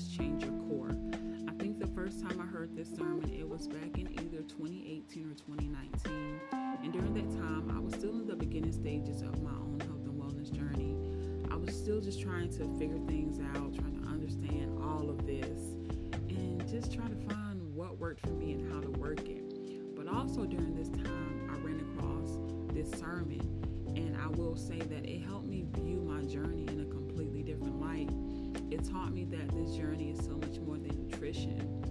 was change your core. I think the first time I heard this sermon, it was back in either 2018 or 2019. And during that time, I was still in the beginning stages of my own health and wellness journey. I was still just trying to figure things out, trying to understand all of this, and just trying to find what worked for me and how to work it. But also during this time, I ran across this sermon, and I will say that it helped me view my journey in a completely different light. It taught me that this journey is so much more than nutrition.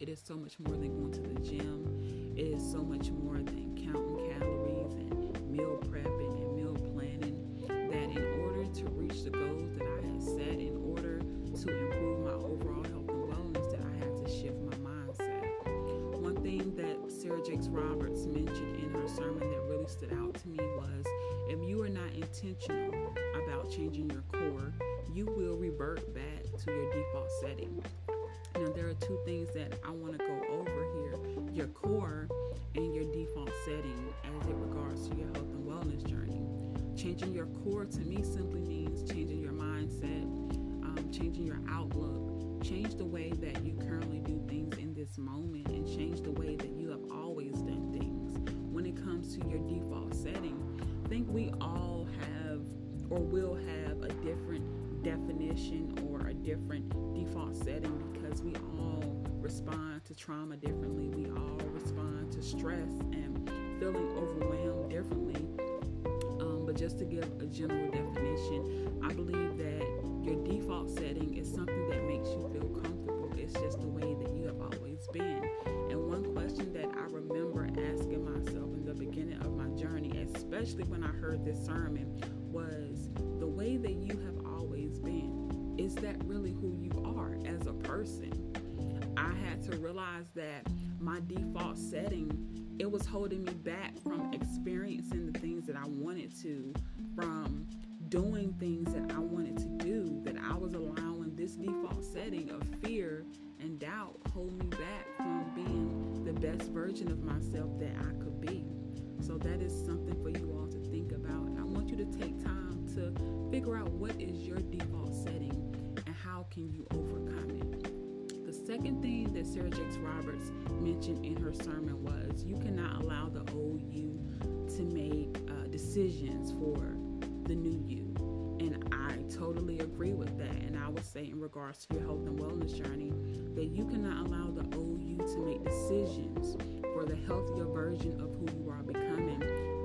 It is so much more than going to the gym. It is so much more than counting calories and meal prepping and meal planning. That in order to reach the goals that I had set, in order to improve my overall health and wellness, that I had to shift my mindset. One thing that Sarah Jakes Roberts mentioned in her sermon that really stood out to me was if you are not intentional about changing your core, you will revert back to your default setting. Now, there are two things that I want to go over here your core and your default setting as it regards to your health and wellness journey. Changing your core to me simply means changing your mindset, um, changing your outlook, change the way that you currently do things in this moment, and change the way that you have always done things. When it comes to your default setting, I think we all have or will have a different definition or a different default setting because we all respond to trauma differently. We all respond to stress and feeling overwhelmed differently. Um, but just to give a general definition, I believe that your default setting is something that makes you feel comfortable. It's just the way that you have always been. And one question that I remember asking myself in the beginning of my journey, especially when I heard this sermon, was the way that you have always been. Is that really who you are as a person? I had to realize that my default setting it was holding me back from experiencing the things that I wanted to, from doing things that I wanted to do, that I was allowing this default setting of fear and doubt hold me back from being the best version of myself that I could be. So that is something for you all to think about. And I want you to take time to figure out what is your default setting and how can you overcome it. The second thing that Sarah Jakes Roberts mentioned in her sermon was you cannot allow the old you to make uh, decisions for the new you. And I totally agree with that. And I would say, in regards to your health and wellness journey, that you cannot allow the old you to make decisions for the healthier version of who you are becoming.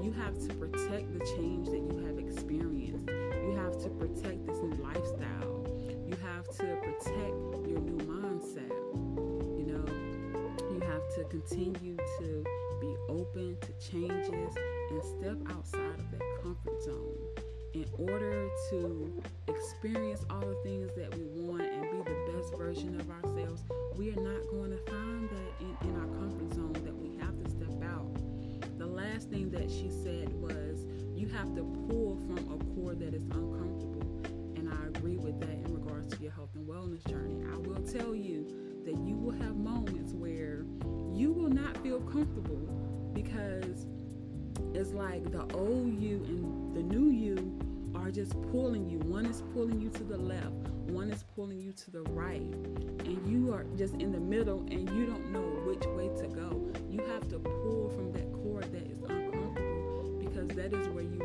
You have to protect the change that you have experienced. You have to protect this new lifestyle. You have to protect your new mindset. You know, you have to continue to be open to changes and step outside of that comfort zone in order to experience all the things that we want and be the best version thing that she said was you have to pull from a core that is uncomfortable. And I agree with that in regards to your health and wellness journey. I will tell you that you will have moments where you will not feel comfortable because it's like the old you and the new you are just pulling you. One is pulling you to the left, one is pulling you to the right, and you are just in the middle and you don't know which way to go. You have to pull from that is where you